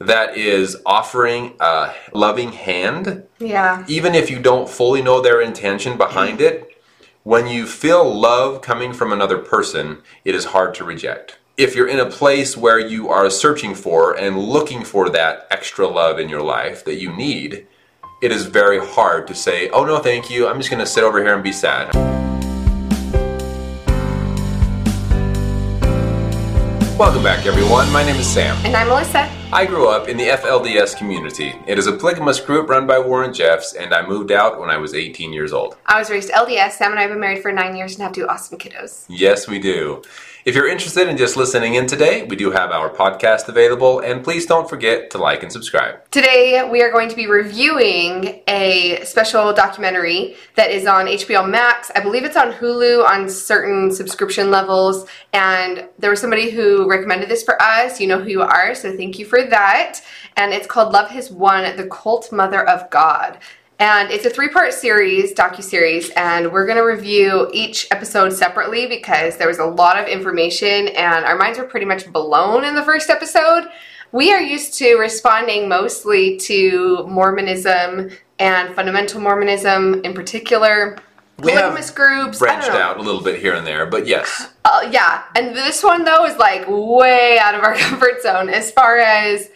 that is offering a loving hand, Yeah. even if you don't fully know their intention behind it, when you feel love coming from another person, it is hard to reject. If you're in a place where you are searching for and looking for that extra love in your life that you need, it is very hard to say, oh no, thank you, I'm just going to sit over here and be sad. Welcome back, everyone. My name is Sam. And I'm Melissa. I grew up in the FLDS community. It is a polygamous group run by Warren Jeffs, and I moved out when I was 18 years old. I was raised LDS. Sam and I have been married for nine years and have two awesome kiddos. Yes, we do. If you're interested in just listening in today, we do have our podcast available, and please don't forget to like and subscribe. Today we are going to be reviewing a special documentary that is on HBO Max. I believe it's on Hulu on certain subscription levels. And there was somebody who recommended this for us. You know who you are, so thank you for that. And it's called Love Has Won: The Cult Mother of God. And it's a three-part series, docu-series, and we're going to review each episode separately because there was a lot of information and our minds were pretty much blown in the first episode. We are used to responding mostly to Mormonism and fundamental Mormonism in particular. We have Polygamous groups. Branched out a little bit here and there, but yes, Uh, yeah, and this one though is like way out of our comfort zone as far as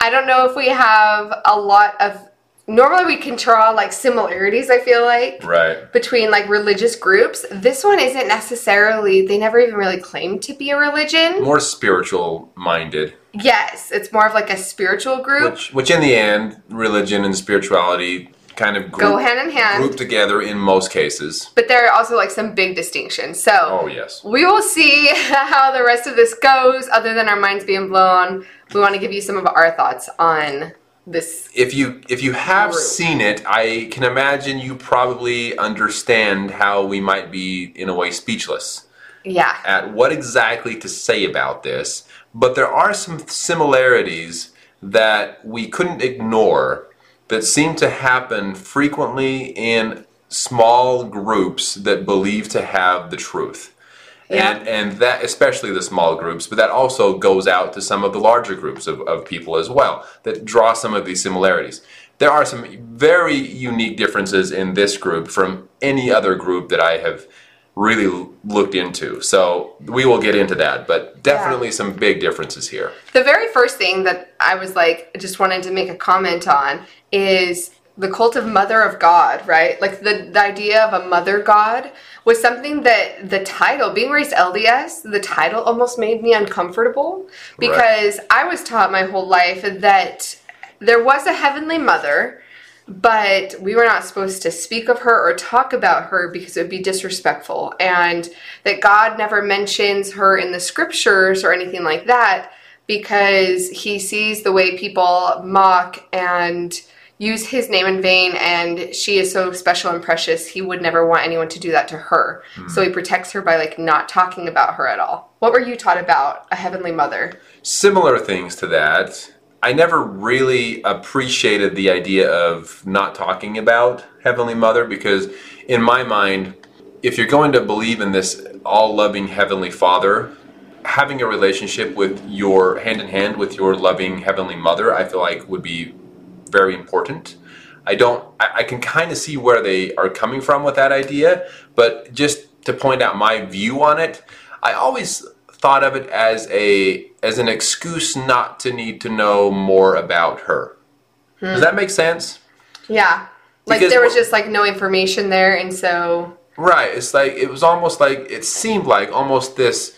I don't know if we have a lot of. Normally, we can draw like similarities. I feel like right. between like religious groups. This one isn't necessarily. They never even really claim to be a religion. More spiritual minded, Yes, it's more of like a spiritual group. which, which in the end, religion and spirituality kind of group, Go hand in hand. group together in most cases. But there are also like some big distinctions. So Oh, yes. we will see how the rest of this goes. Other than our minds being blown, we want to give you some of our thoughts on this. if you if you have Group. seen it, I can imagine you probably understand how we might be in a way speechless Yeah, at what exactly to say about this. But there are some similarities that we couldn't ignore that seem to happen frequently in small groups that believe to have the truth. Yeah. And, and that, especially the small groups, but that also goes out to some of the larger groups of, of people as well that draw some of these similarities. There are some very unique differences in this group from any other group that I have really looked into. So we will get into that, but definitely some big differences here. the very first thing that I was like, just wanted to make a comment on is the cult of Mother of God, right? Like the, the idea of a mother god was something that the title, being raised LDS, the title almost made me uncomfortable because I was taught my whole life that there was a heavenly mother, but we were not supposed to speak of her or talk about her because it would be disrespectful, and that God never mentions her in the scriptures or anything like that because he sees the way people mock and use his name in vain and she is so special and precious he would never want anyone to do that to her. Hmm. So he protects her by like not talking about her at all. What were you taught about a heavenly mother? Similar things to that. I never really appreciated the idea of not talking about Heavenly Mother because, in my mind, if you're going to believe in this all loving Heavenly Father, having a relationship with your hand in hand with your loving Heavenly Mother, I feel like would be very important. I don't, I, I can kind of see where they are coming from with that idea, but just to point out my view on it, I always thought of it as a as an excuse not to need to know more about her. Does that make sense? Yeah. Like Because there was just like no information there, and so Right. It's like it was almost like it seemed like almost this.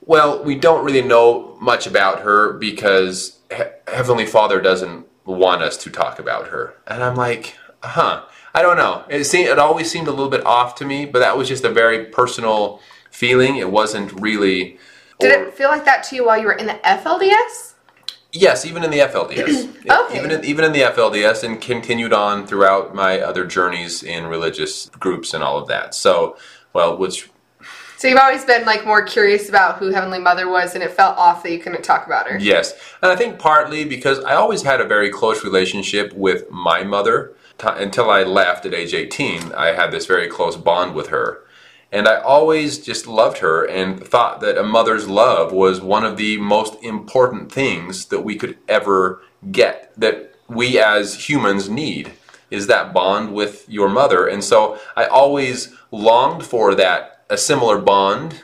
Well, we don't really know much about her because he- Heavenly Father doesn't want us to talk about her, and I'm like, huh. I don't know. It seemed it always seemed a little bit off to me, but that was just a very personal feeling. It wasn't really. did or- it feel like that to you while you were in the FLDS? Yes, even in the FLDS. Okay. Even in, even in the FLDS, and continued on throughout my other journeys in religious groups and all of that. So, well, which So you've always been like more curious about who Heavenly Mother was, and it felt off that you couldn't talk about her. Yes, and I think partly because I always had a very close relationship with my mother until I left at age 18. I had this very close bond with her. And I always just loved her and thought that a mother's love was one of the most important things that we could ever get, that we as humans need, is that bond with your mother. And so I always longed for that, a similar bond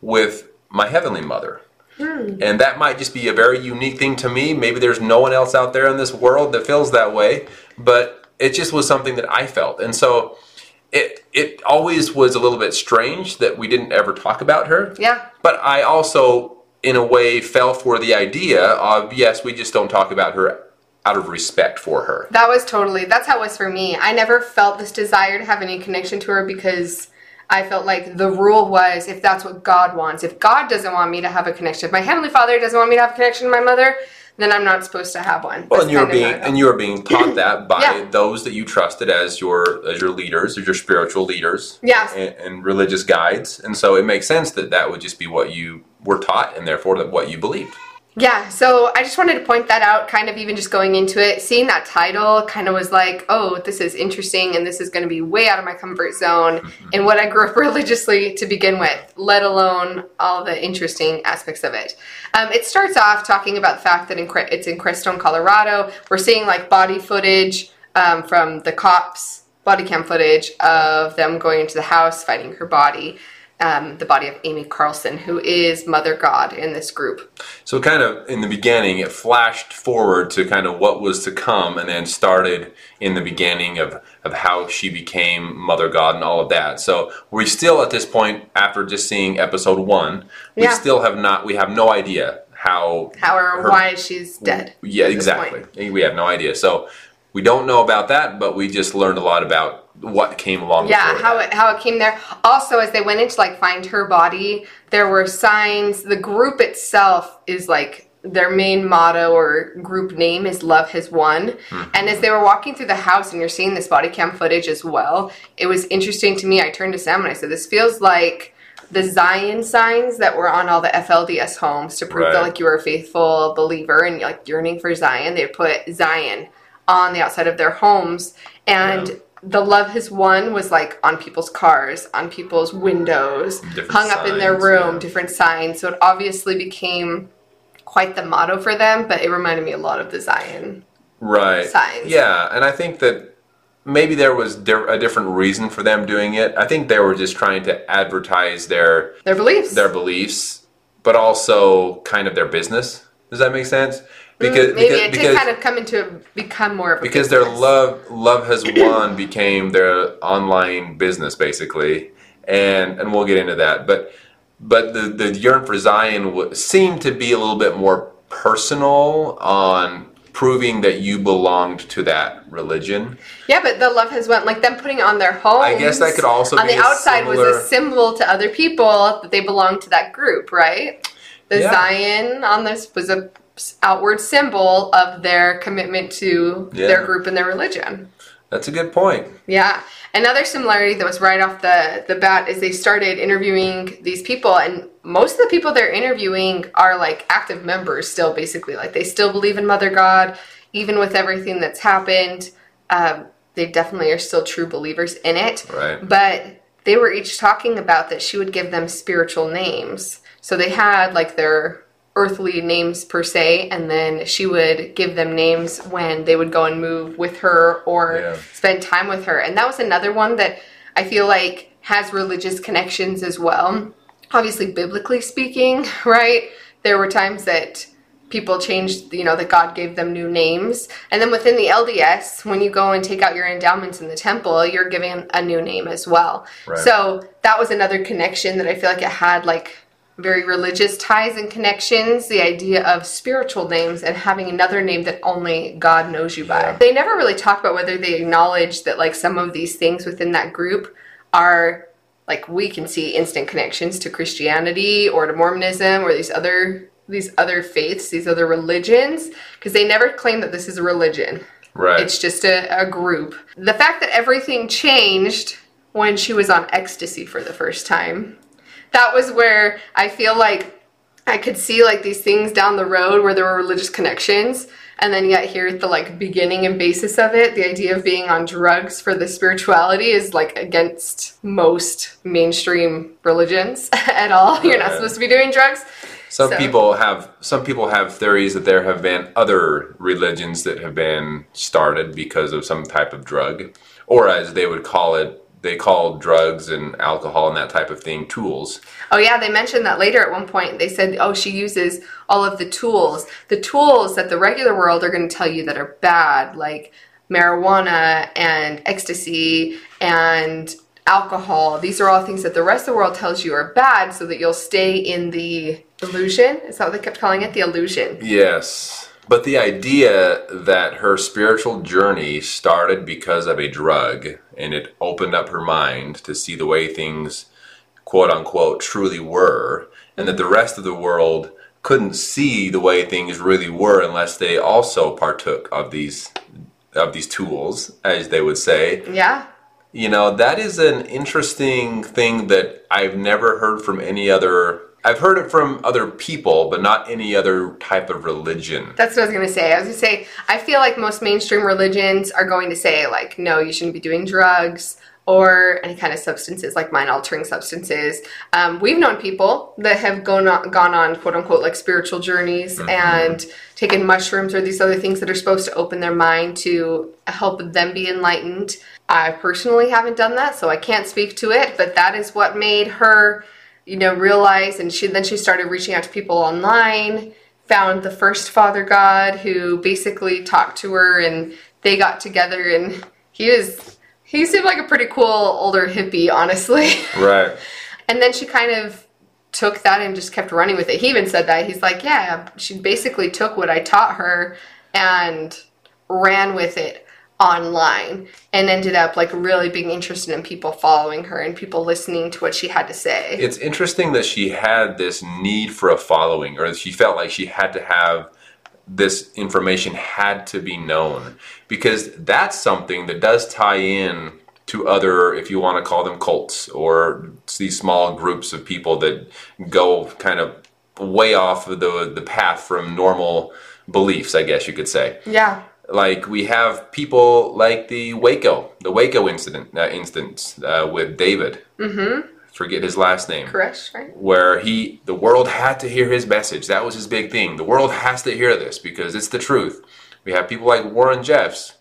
with my heavenly mother. Hmm. And that might just be a very unique thing to me. Maybe there's no one else out there in this world that feels that way, but it just was something that I felt. And so it it always was a little bit strange that we didn't ever talk about her. Yeah. But I also in a way fell for the idea of yes, we just don't talk about her out of respect for her. That was totally, that's how it was for me. I never felt this desire to have any connection to her because I felt like the rule was if that's what God wants, if God doesn't want me to have a connection, if my Heavenly Father doesn't want me to have a connection to my mother, then I'm not supposed to have one. Well, That's and you were kind of being and you were being taught that by Yeah. those that you trusted as your as your leaders, as your spiritual leaders, Yes. and, and religious guides, and so it makes sense that that would just be what you were taught, and therefore that what you believed. Yeah, so I just wanted to point that out, kind of even just going into it. Seeing that title kind of was like, oh, this is interesting and this is going to be way out of my comfort zone and what I grew up religiously to begin with, let alone all the interesting aspects of it. Um, it starts off talking about the fact that in, it's in Crestone, Colorado. We're seeing like body footage um, from the cops, body cam footage of them going into the house, finding her body. Um, the body of Amy Carlson, who is Mother God in this group. So kind of in the beginning, it flashed forward to kind of what was to come, and then started in the beginning of, of how she became Mother God and all of that. So we still at this point, after just seeing episode one, we Yeah. still have not, we have no idea how, how or her- why she's dead. Yeah, exactly. point. We have no idea. So we don't know about that, but we just learned a lot about what came along. Yeah, how that. it how it came there. Also, as they went into like find her body, there were signs. The group itself is like their main motto or group name is "Love Has Won." Hmm. And as they were walking through the house, and you're seeing this body cam footage as well, it was interesting to me. I turned to Sam and I said, "This feels like." The Zion signs that were on all the FLDS homes to prove that like you were a faithful believer and like yearning for Zion. They put Zion on the outside of their homes, and Yeah. The love has won was like on people's cars, on people's windows, Different hung up in their room, yeah. different signs. So it obviously became quite the motto for them, but it reminded me a lot of the Zion. right signs. Yeah, and I think that maybe there was a different reason for them doing it. I think they were just trying to advertise their Their beliefs. their beliefs, but also kind of their business. Does that make sense? Because Mm, Maybe because, it did because kind of come into a, become more of a because their love love has won became their online business basically and and we'll get into that but but the the yearn for zion w- seemed to be a little bit more personal on proving that you belonged to that religion Yeah, but the love has went like them putting on their homes. I guess that could also on the outside was a symbol to other people that they belonged to that group, right? The Yeah. Zion on this was a outward symbol of their commitment to Yeah. their group and their religion. that's a good point Yeah. Another similarity that was right off the, the bat is they started interviewing these people, and most of the people they're interviewing are like active members still, basically. Like they still believe in Mother God, even with everything that's happened. Um, they definitely are still true believers in it. Right. But they were each talking about that she would give them spiritual names. So they had like their earthly names per se, and then she would give them names when they would go and move with her or Yeah. spend time with her. And that was another one that I feel like has religious connections as well. obviously biblically speaking, right? There were times that people changed, you know, that God gave them new names. And then within the LDS, when you go and take out your endowments in the temple, you're given a new name as well. Right. So that was another connection that I feel like it had like very religious ties and connections, the idea of spiritual names and having another name that only God knows you by. Yeah. They never really talk about whether they acknowledge that like some of these things within that group are like we can see instant connections to Christianity or to Mormonism or these other these other faiths, these other religions, because they never claim that this is a religion. Right. It's just a, a group. The fact that everything changed when she was on ecstasy for the first time, that was where I feel like I could see like these things down the road where there were religious connections. And then yet here at the like beginning and basis of it, the idea of being on drugs for the spirituality is like against most mainstream religions at all. Oh, You're not supposed to be doing drugs. Some So- people have some people have theories that there have been other religions that have been started because of some type of drug, or as they would call it, they call drugs and alcohol and that type of thing tools. Oh yeah, they mentioned that later at one point. They said, "Oh, she uses all of the tools, the tools that the regular world are going to tell you that are bad, like marijuana and ecstasy and alcohol. These are all things that the rest of the world tells you are bad, so that you'll stay in the illusion." Is that what they kept calling it? The illusion. Yes. But the idea that her spiritual journey started because of a drug and it opened up her mind to see the way things, quote unquote, truly were, and that the rest of the world couldn't see the way things really were unless they also partook of these of these tools, as they would say. Yeah. You know, that is an interesting thing that I've never heard from any other I've heard it from other people, but not any other type of religion. That's what I was gonna say. I was gonna say I feel like most mainstream religions are going to say like, no, you shouldn't be doing drugs or any kind of substances like mind altering substances. Um, we've known people that have gone on, gone on quote unquote like spiritual journeys and taken mushrooms or these other things that are supposed to open their mind to help them be enlightened. I personally haven't done that, so I can't speak to it, but that is what made her you know realize and she then she started reaching out to people online found the first father god who basically talked to her and they got together and he was he seemed like a pretty cool older hippie honestly. Right. and then she kind of took that and just kept running with it. He even said that. He's like yeah she basically took what i taught her and ran with it online and ended up like really being interested in people following her and people listening to what she had to say. It's interesting that she had this need for a following, or she felt like she had to have this information had to be known because that's something that does tie in to other if you want to call them cults or these small groups of people that go kind of way off of the the path from normal beliefs i guess you could say. Yeah like we have people like the Waco, the Waco incident, uh, instance uh, with David. Mm-hmm. Forget his last name. correct right Where he, the world had to hear his message. That was his big thing. The world has to hear this because it's the truth. We have people like Warren Jeffs.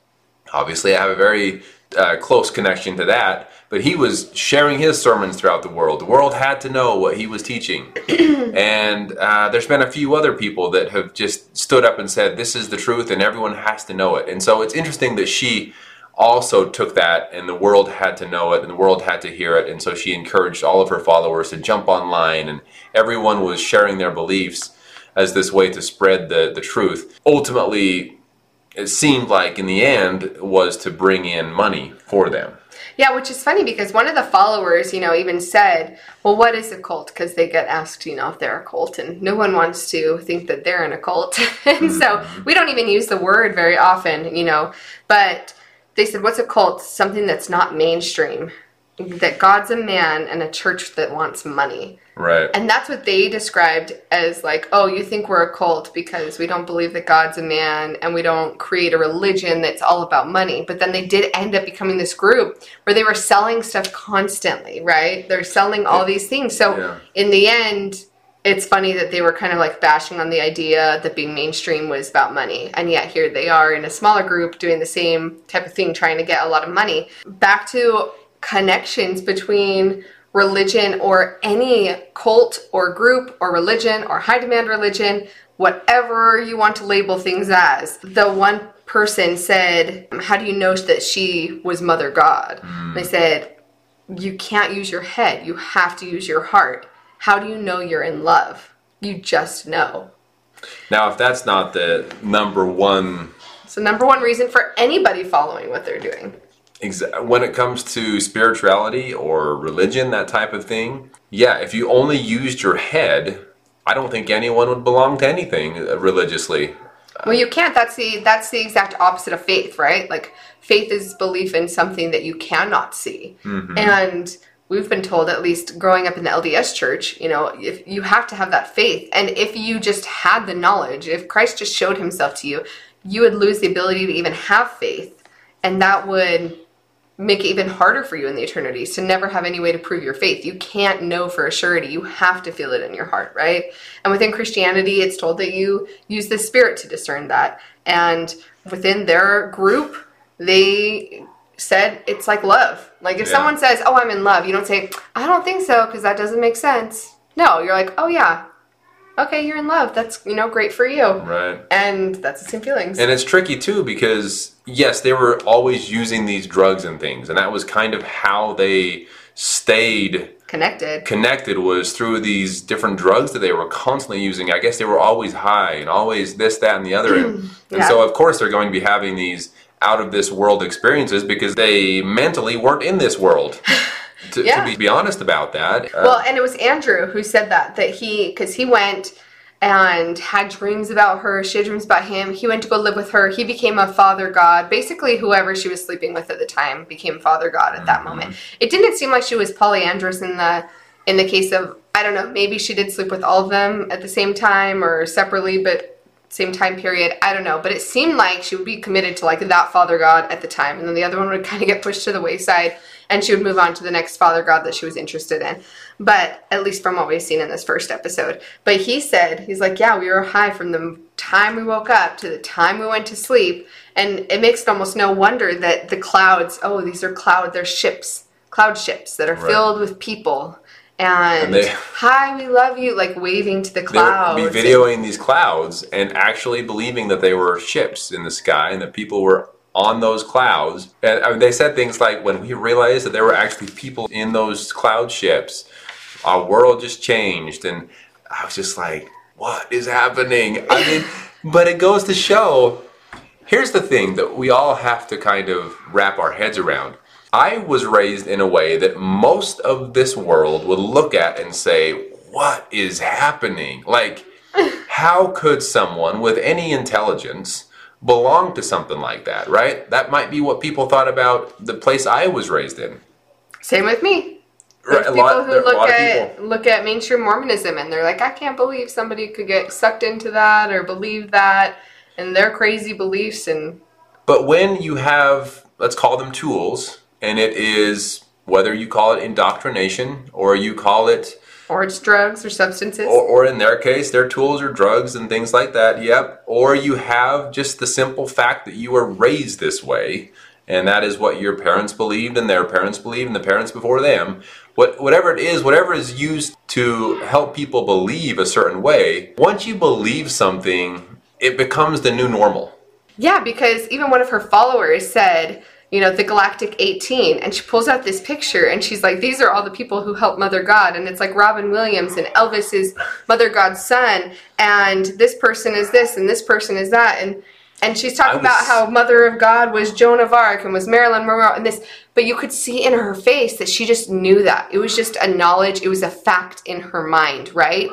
Obviously, I have a very uh, close connection to that. But he was sharing his sermons throughout the world. The world had to know what he was teaching. and uh, there's been a few other people that have just stood up and said, This is the truth, and everyone has to know it. And so it's interesting that she also took that, and the world had to know it, and the world had to hear it. And so she encouraged all of her followers to jump online, and everyone was sharing their beliefs as this way to spread the, the truth. Ultimately, it seemed like in the end was to bring in money for them. Yeah, which is funny because one of the followers, you know, even said, "Well, what is a cult?" Because they get asked, you know, if they're a cult, and no one wants to think that they're in a cult, and so mm-hmm. we don't even use the word very often, you know. But they said, "What's a cult? Something that's not mainstream, that God's a man and a church that wants money." Right. And that's what they described as like, oh, you think we're a cult because we don't believe that God's a man and we don't create a religion that's all about money. But then they did end up becoming this group where they were selling stuff constantly, right? They're selling all these things. So Yeah. in the end, it's funny that they were kind of like bashing on the idea that being mainstream was about money. And yet here they are in a smaller group doing the same type of thing, trying to get a lot of money. Back to connections between religion or any cult or group or religion or high demand religion, whatever you want to label things as. The one person said, How do you know that she was Mother God? Mm. They said, You can't use your head, you have to use your heart. How do you know you're in love? You just know. Now, if that's not the number one. It's the number one reason for anybody following what they're doing. When it comes to spirituality or religion, that type of thing, yeah, if you only used your head, I don't think anyone would belong to anything religiously. Well, you can't. That's the that's the exact opposite of faith, right? Like faith is belief in something that you cannot see, mm-hmm. and we've been told at least growing up in the LDS church, you know, if you have to have that faith. And if you just had the knowledge, if Christ just showed himself to you, you would lose the ability to even have faith. And that would make it even harder for you in the eternities to never have any way to prove your faith. You can't know for a surety. You have to feel it in your heart, right? And within Christianity, it's told that you use the spirit to discern that. And within their group, they said it's like love. Like if yeah. someone says, "Oh, I'm in love," you don't say, "I don't think so," because that doesn't make sense. No, you're like, "Oh yeah, okay, you're in love. That's you know great for you." Right. And that's the same feelings. And it's tricky too because yes, they were always using these drugs and things, and that was kind of how they stayed connected. Connected was through these different drugs that they were constantly using. I guess they were always high and always this, that, and the other. and, yeah. and so of course they're going to be having these out of this world experiences because they mentally weren't in this world. to, yeah. to be, be, honest about that. Uh, well, and it was Andrew who said that, that he, because he went and had dreams about her. She had dreams about him. He went to go live with her. He became a father god. Basically, whoever she was sleeping with at the time became father god at that mm-hmm. moment. It didn't seem like she was polyandrous in the in the case of I don't know. Maybe she did sleep with all of them at the same time or separately, but same time period. I don't know, but it seemed like she would be committed to like that father god at the time, and then the other one would kind of get pushed to the wayside, and she would move on to the next father god that she was interested in. But at least from what we've seen in this first episode. But he said he's like, yeah, we were high from the time we woke up to the time we went to sleep, and it makes it almost no wonder that the clouds. Oh, these are cloud. They're ships, cloud ships that are right. filled with people and, and they, hi, we love you, like waving to the clouds. They would be videoing these clouds and actually believing that they were ships in the sky and that people were on those clouds. And I mean, they said things like, when we realized that there were actually people in those cloud ships, our world just changed. And I was just like, what is happening? I mean, but it goes to show here's the thing that we all have to kind of wrap our heads around. I was raised in a way that most of this world would look at and say, What is happening? Like, how could someone with any intelligence belong to something like that, right? That might be what people thought about the place I was raised in. Same with me. There's people lot, who look at look at mainstream Mormonism and they're like, I can't believe somebody could get sucked into that or believe that and their crazy beliefs and But when you have let's call them tools and it is whether you call it indoctrination or you call it or it's drugs or substances. Or, or, in their case their tools or drugs and things like that yep. Or you have just the simple fact that you were raised this way and that is what your parents believed and their parents believed and the parents before them. What, whatever it is whatever is used to help people believe a certain way once you believe something it becomes the new normal. Yeah because even one of her followers said you know, the Galactic 18. And she pulls out this picture and she's like, these are all the people who helped Mother God. And it's like Robin Williams and Elvis is Mother God's son. And this person is this and this person is that. And and she's talking was... about how Mother of God was Joan of Arc and was Marilyn Monroe and this. But you could see in her face that she just knew that. It was just a knowledge. It was a fact in her mind, right?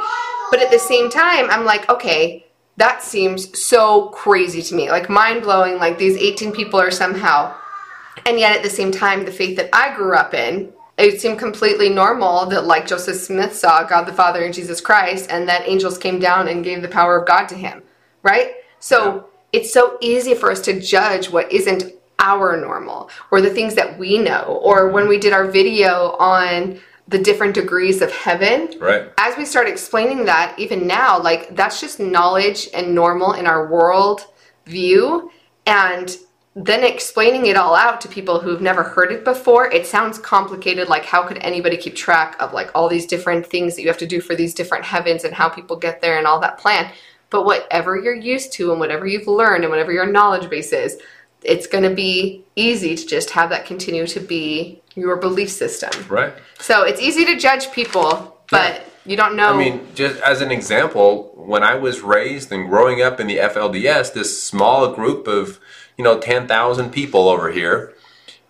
But at the same time, I'm like, okay, that seems so crazy to me. Like mind blowing. Like these 18 people are somehow and yet at the same time, the faith that I grew up in, it seemed completely normal that like Joseph Smith saw God the Father and Jesus Christ and that angels came down and gave the power of God to him, right? So yeah. it's so easy for us to judge what isn't our normal or the things that we know or when we did our video on the different degrees of heaven. Right. As we start explaining that even now like that's just knowledge and normal in our world view and then explaining it all out to people who've never heard it before, it sounds complicated. Like, how could anybody keep track of like all these different things that you have to do for these different heavens and how people get there and all that plan? But whatever you're used to and whatever you've learned and whatever your knowledge base is, it's going to be easy to just have that continue to be your belief system. Right. So it's easy to judge people, but you don't know. I mean, just as an example, when I was raised and growing up in the FLDS, this small group of, you know, 10,000 people over here,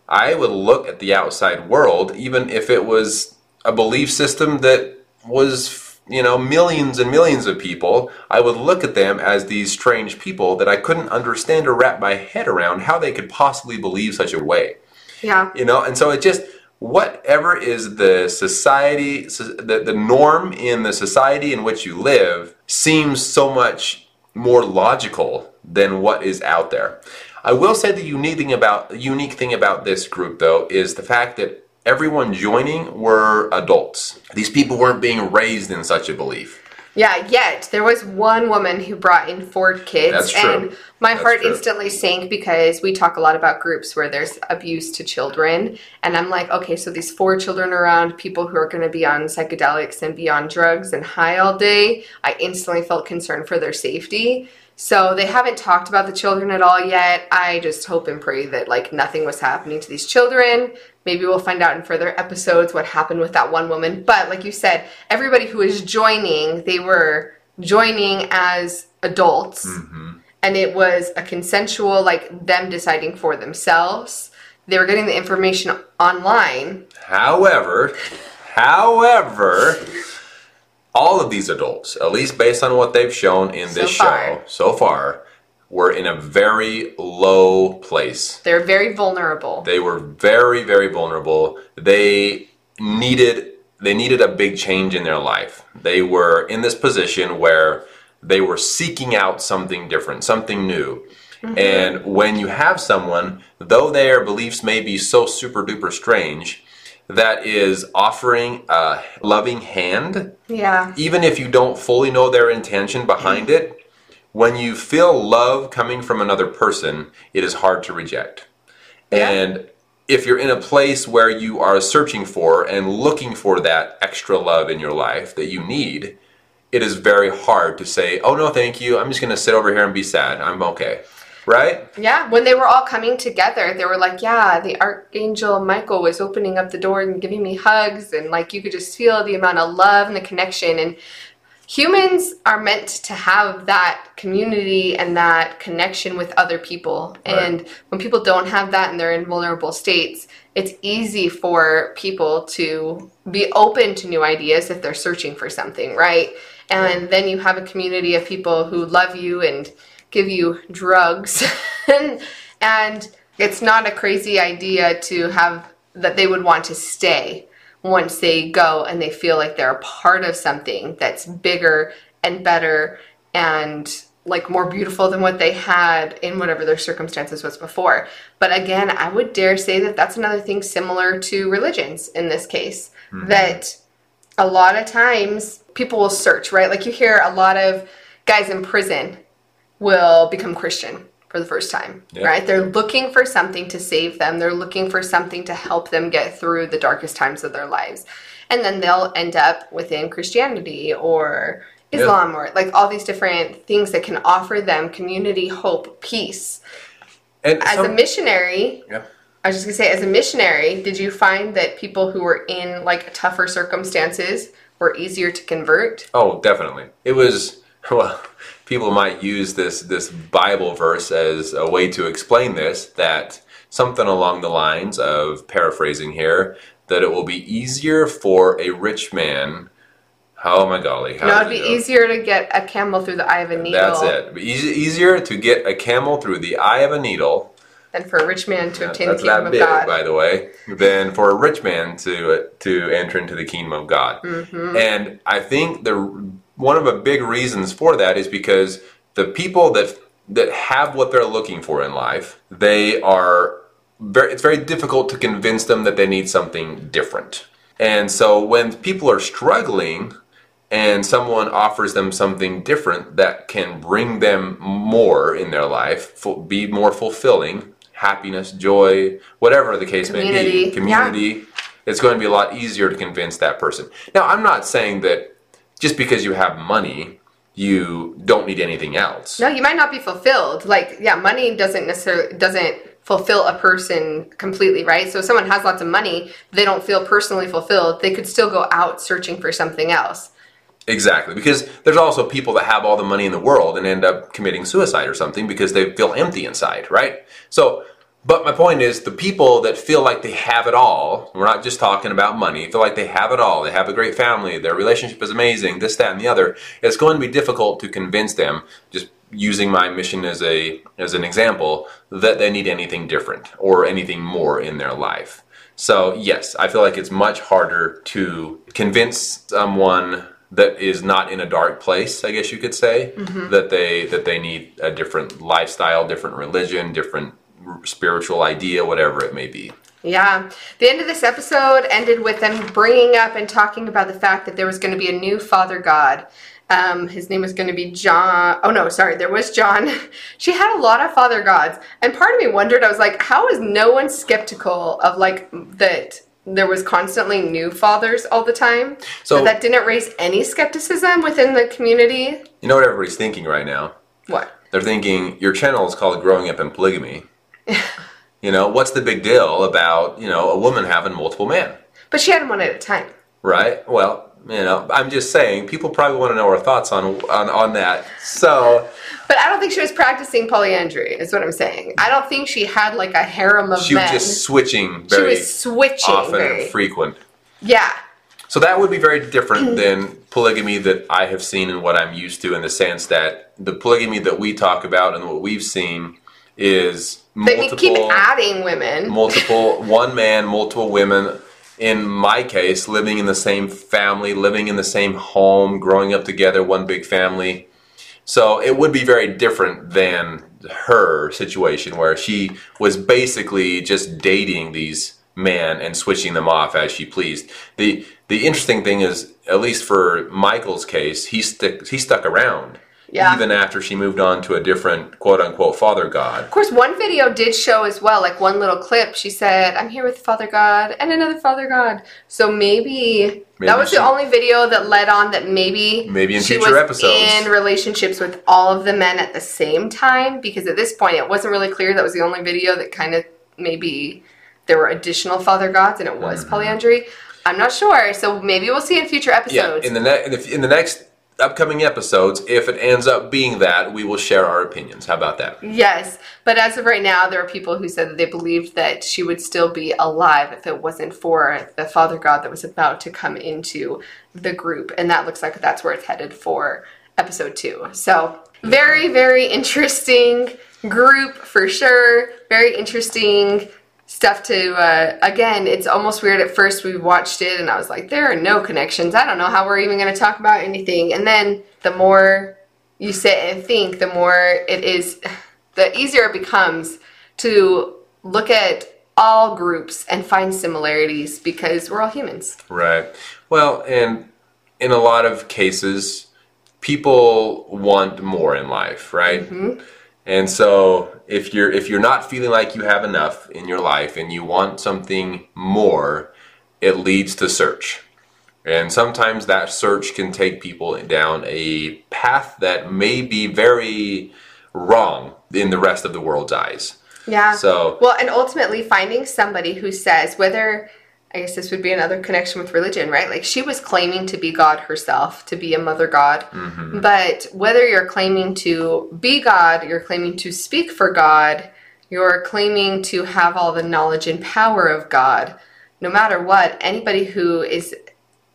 I would look at the outside world, even if it was a belief system that was you know, millions and millions of people, I would look at them as these strange people that I couldn't understand or wrap my head around how they could possibly believe such a way. yeah. You know, and so it just whatever is the society, the, the norm in the society in which you live seems so much more logical than what is out there. I will say the unique thing about unique thing about this group though is the fact that everyone joining were adults. These people weren't being raised in such a belief. Yeah, yet there was one woman who brought in four kids, That's true. and my That's heart true. instantly sank because we talk a lot about groups where there's abuse to children, and I'm like, okay, so these four children around people who are going to be on psychedelics and be on drugs and high all day, I instantly felt concerned for their safety. So they haven't talked about the children at all yet. I just hope and pray that like nothing was happening to these children. Maybe we'll find out in further episodes what happened with that one woman. But like you said, everybody who was joining, they were joining as adults. Mm-hmm. And it was a consensual, like them deciding for themselves. They were getting the information online. However, however, all of these adults, at least based on what they've shown in this So show so far, were in a very low place. They're very vulnerable. They were very, very vulnerable. They needed they needed a big change in their life. They were in this position where they were seeking out something different, something new. Mm-hmm. And when you have someone, though their beliefs may be so super duper strange, that is offering a loving hand, yeah. even if you don't fully know their intention behind it, when you feel love coming from another person, it is hard to reject. Yeah. And if you're in a place where you are searching for and looking for that extra love in your life that you need, it is very hard to say, oh no, thank you. I'm just going to sit over here and be sad. I'm okay. Right? Yeah, when they were all coming together, they were like, yeah, the archangel Michael was opening up the door and giving me hugs and like you could just feel the amount of love and the connection and humans are meant to have that community and that connection with other people. And when people don't have that and they're in vulnerable states, it's easy for people to be open to new ideas if they're searching for something, right? And then you have a community of people who love you and give you drugs. and it's not a crazy idea to have that they would want to stay once they go and they feel like they're a part of something that's bigger and better and like more beautiful than what they had in whatever their circumstances was before. But again, I would dare say that that's another thing similar to religions in this case mm-hmm. that a lot of times people will search, right? Like you hear a lot of guys in prison will become Christian for the first time, Yeah. right? They're looking for something to save them. They're looking for something to help them get through the darkest times of their lives. And then they'll end up within Christianity or Islam or like all these different things that can offer them community, hope, peace. And As a missionary, Yeah. I was just gonna say, as a missionary, did you find that people who were in like tougher circumstances were easier to convert? Oh, definitely. It was well. People might use this this Bible verse as a way to explain this. That something along the lines of paraphrasing here that it will be easier for a rich man. Oh my golly! How No, it'd be go? easier to get a camel through the eye of a needle That's it. Easy, easier to get a camel through the eye of a needle. than for a rich man to obtain the kingdom that of God. by the way, than for a rich man to to enter into the kingdom of God. Mm-hmm. And I think the one of the big reasons for that is because the people that that have what they're looking for in life, they are very, it's very difficult to convince them that they need something different. And so when people are struggling and someone offers them something different that can bring them more in their life, be more fulfilling, happiness, joy, whatever the case may be, community, it's going to be a lot easier to convince that person. Now, I'm not saying that just because you have money, you don't need anything else. No, you might not be fulfilled. Like, yeah, money doesn't necessarily doesn't fulfill a person completely, right? So if someone has lots of money, they don't feel personally fulfilled, they could still go out searching for something else. Exactly, because there's also people that have all the money in the world and end up committing suicide or something because they feel empty inside, right? So, but my point is the people that feel like they have it all, we're not just talking about money, feel like they have it all, they have a great family, their relationship is amazing, this, that, and the other, it's going to be difficult to convince them, just using my mission as a as an example, that they need anything different or anything more in their life. So yes, I feel like it's much harder to convince someone that is not in a dark place, I guess you could say, mm-hmm. that they that they need a different lifestyle, different religion, different spiritual idea, whatever it may be. Yeah. The end of this episode ended with them bringing up and talking about the fact that there was going to be a new father god. Um, his name was going to be John. Oh no, sorry, there was John. she had a lot of father gods, and part of me wondered. I was like, how is no one skeptical of like that? There was constantly new fathers all the time. So- that, that didn't raise any skepticism within the community. You know what everybody's thinking right now? What? They're thinking your channel is called Growing Up in Polygamy. you know, what's the big deal about, you know, a woman having multiple men? But she had one at a time. Right? Well, you know, I'm just saying people probably want to know our thoughts on on, on that. So But I don't think she was practicing polyandry. Is what I'm saying. I don't think she had like a harem of she men. She was just switching she was switching often very. and frequent. Yeah. So that would be very different than polygamy that I have seen and what I'm used to in the sense that the polygamy that we talk about and what we've seen is Multiple keep adding women. multiple one man, multiple women. In my case, living in the same family, living in the same home, growing up together, one big family. So it would be very different than her situation where she was basically just dating these men and switching them off as she pleased. The the interesting thing is, at least for Michael's case, he stuck he stuck around. Yeah. Even after she moved on to a different quote unquote father god. Of course, one video did show as well, like one little clip. She said, "I'm here with Father God and another Father God." So maybe, Maybe that was she- the only video that led on that maybe Maybe in she future was episodes. in relationships with all of the men at the same time. Because at this point, it wasn't really clear. That was the only video that kind of maybe there were additional Father Gods and it was Mm-hmm. polyandry. I'm not sure. So maybe we'll see in future episodes. Yeah, in the ne- in the next upcoming episodes, if it ends up being that, we will share our opinions. How about that? Yes, but as of right now, there are people who said that they believed that she would still be alive if it wasn't for the Father God that was about to come into the group, and that looks like that's where it's headed for episode two. So, very, very interesting group for sure. Very interesting stuff to uh, again it's almost weird at first we watched it and i was like there are no connections i don't know how we're even going to talk about anything and then the more you sit and think, the more it is, the easier it becomes to look at all groups and find similarities because we're all humans. Right. Well, and in a lot of cases, people want more in life, right? And so if you're if you're not feeling like you have enough in your life and you want something more, it leads to search. And sometimes that search can take people down a path that may be very wrong in the rest of the world's eyes. Yeah. So- well, and ultimately finding somebody who says whether I guess this would be another connection with religion, right? Like she was claiming to be God herself, to be a mother God. Mm-hmm. But whether you're claiming to be God, you're claiming to speak for God, you're claiming to have all the knowledge and power of God, no matter what, anybody who is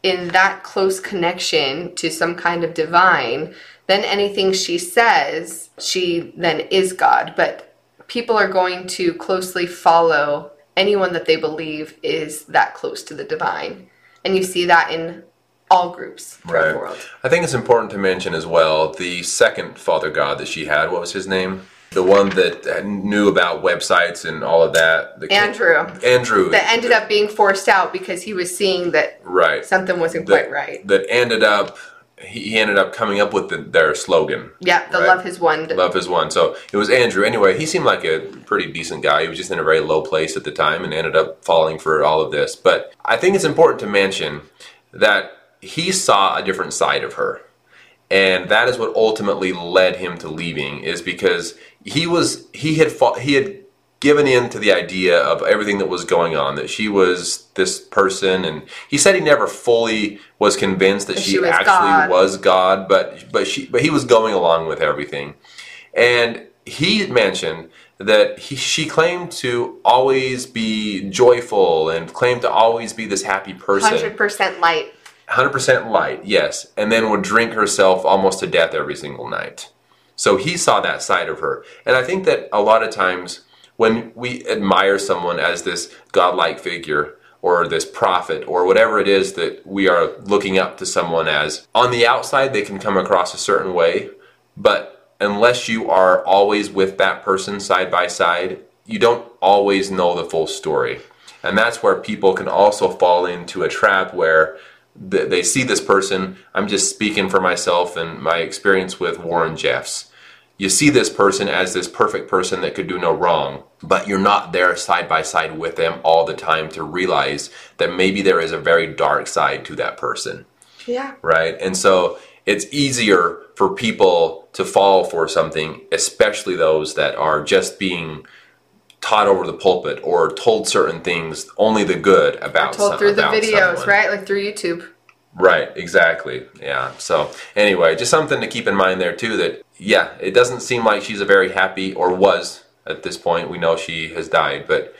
in that close connection to some kind of divine, then anything she says, she then is God. But people are going to closely follow anyone that they believe is that close to the divine. And you see that in all groups throughout the world. I think it's important to mention as well the second father god that she had. What was his name? The one that knew about websites and all of that. The Andrew. Andrew. That ended up being forced out because he was seeing that right. something wasn't that, quite right. That ended up he, ended up coming up with the, their slogan. Yeah, the Right. love has won. Love has won. So it was Andrew. Anyway, he seemed like a pretty decent guy. He was just in a very low place at the time and ended up falling for all of this. But I think it's important to mention that he saw a different side of her. And that is what ultimately led him to leaving is because he was he had fought, he had given in to the idea of everything that was going on that she was this person and he said he never fully was convinced that she, she was actually God. was God but but she but he was going along with everything and he mentioned that he, she claimed to always be joyful and claimed to always be this happy person Hundred percent light. 100% light, yes, and then would drink herself almost to death every single night. So he saw that side of her. And I think that a lot of times when we admire someone as this godlike figure or this prophet or whatever it is that we are looking up to someone as, on the outside they can come across a certain way, but unless you are always with that person side by side, you don't always know the full story. And that's where people can also fall into a trap where they see this person. I'm just speaking for myself and my experience with Warren Jeffs. You see this person as this perfect person that could do no wrong, but you're not there side by side with them all the time to realize that maybe there is a very dark side to that person Yeah. right? And so it's easier for people to fall for something, especially those that are just being taught over the pulpit or told certain things, only the good about Told some- through the videos, someone. right? Like through YouTube. Right, exactly. Yeah. So anyway, just something to keep in mind there too. That yeah, it doesn't seem like she's a very happy or was at this point. We know she has died, but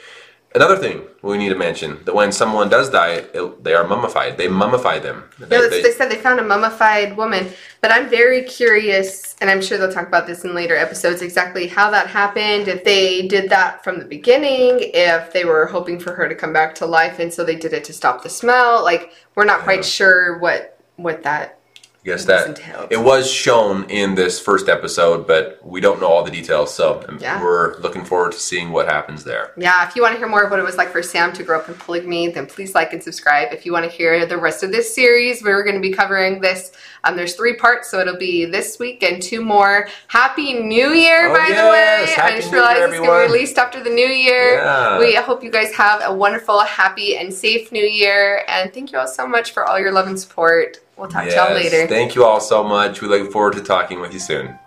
another thing we need to mention that when someone does die, it, they are mummified. They mummify them. Yeah, They- they- they said they found a mummified woman, but I'm very curious, and I'm sure they'll talk about this in later episodes exactly how that happened. If they did that from the beginning, if they were hoping for her to come back to life, and so they did it to stop the smell. Like we're not quite sure what what that. Guess that it was shown in this first episode, but we don't know all the details. So Yeah. we're looking forward to seeing what happens there. Yeah, if you want to hear more of what it was like for Sam to grow up in polygamy, then please like and subscribe. If you want to hear the rest of this series, we're going to be covering this. Um, there's three parts, so it'll be this week and two more. Happy New Year, Oh, by the way! Happy I just New Year, realized it's going to be released after the New Year. Yeah. We hope you guys have a wonderful, happy, and safe New Year. And thank you all so much for all your love and support. We'll talk to y'all later. Thank you all so much. We look forward to talking with you soon.